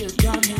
you got me.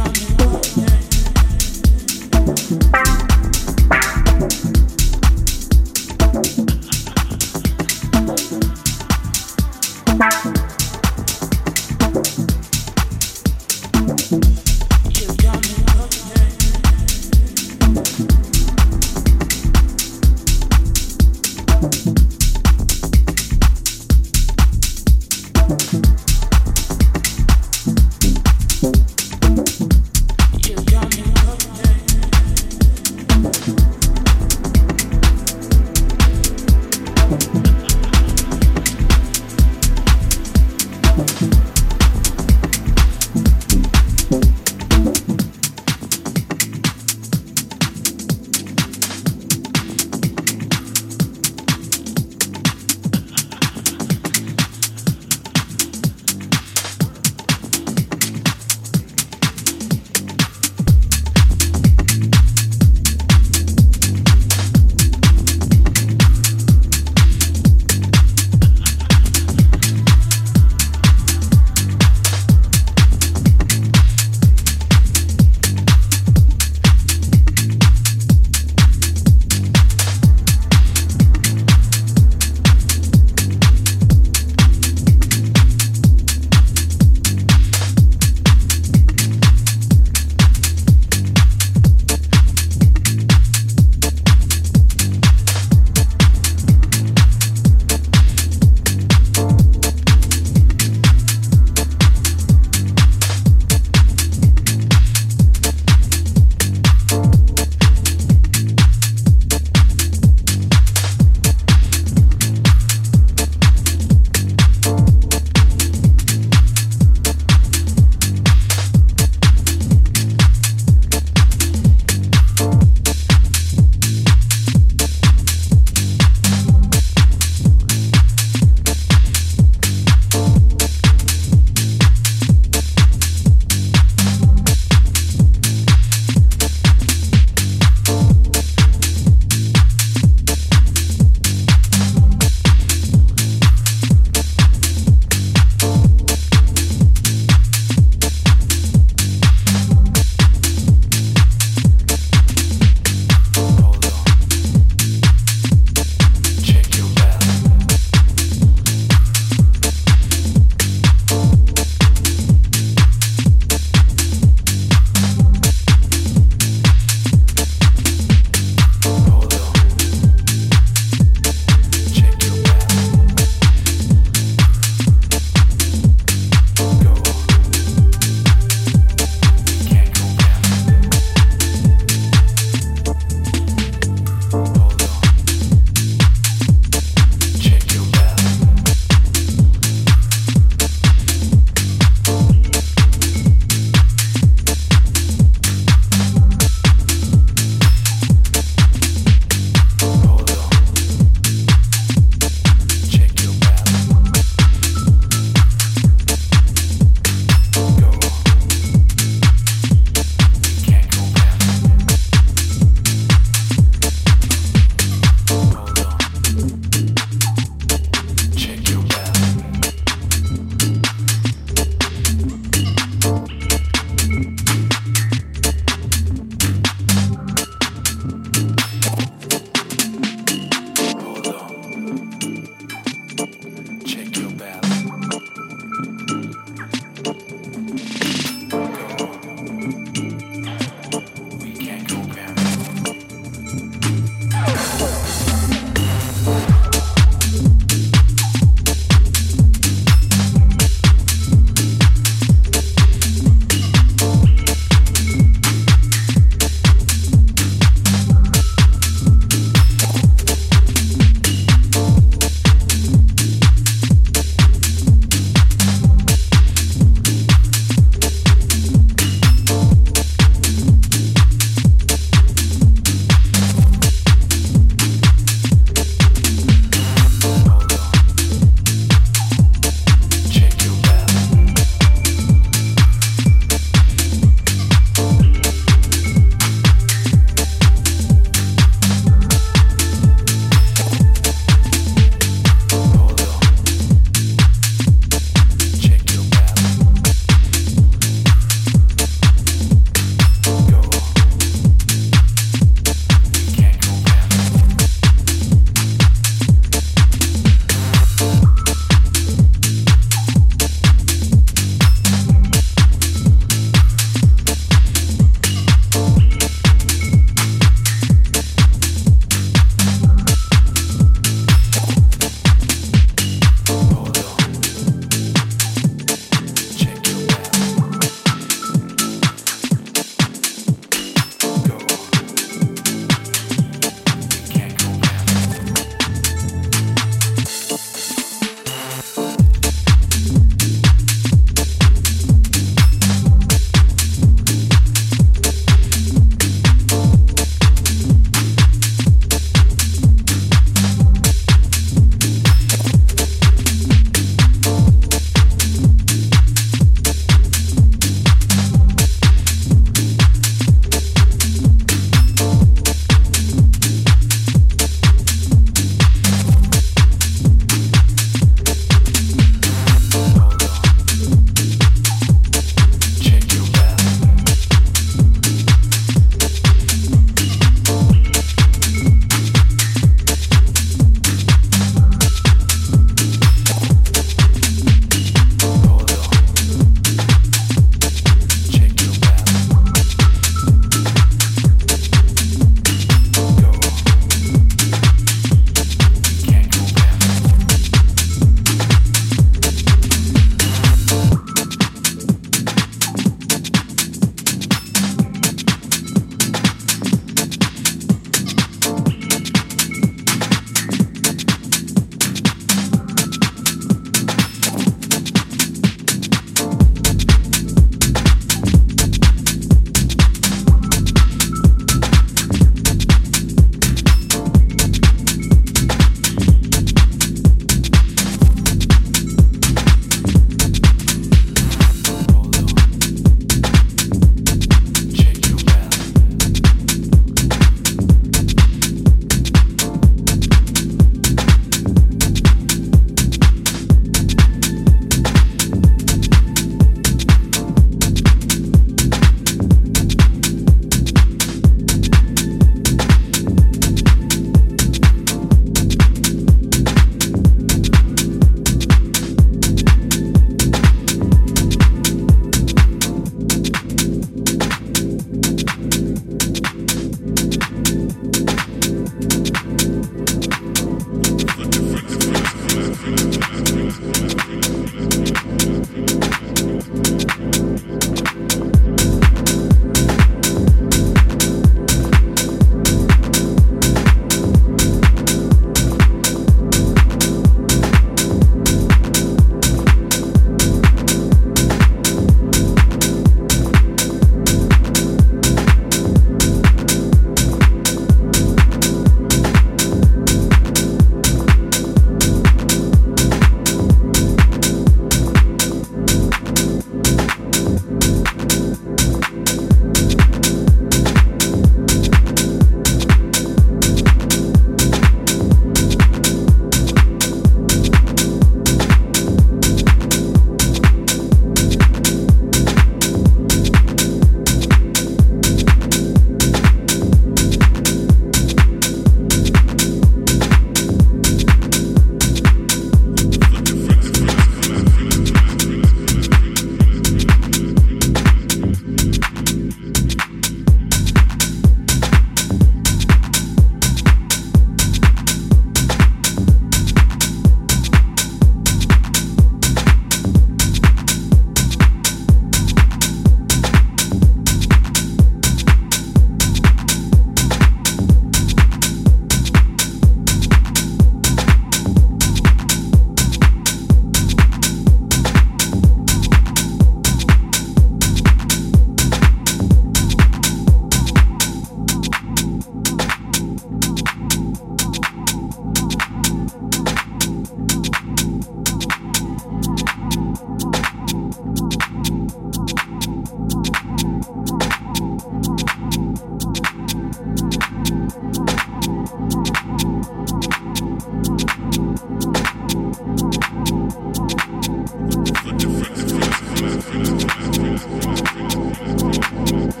Mm-hmm.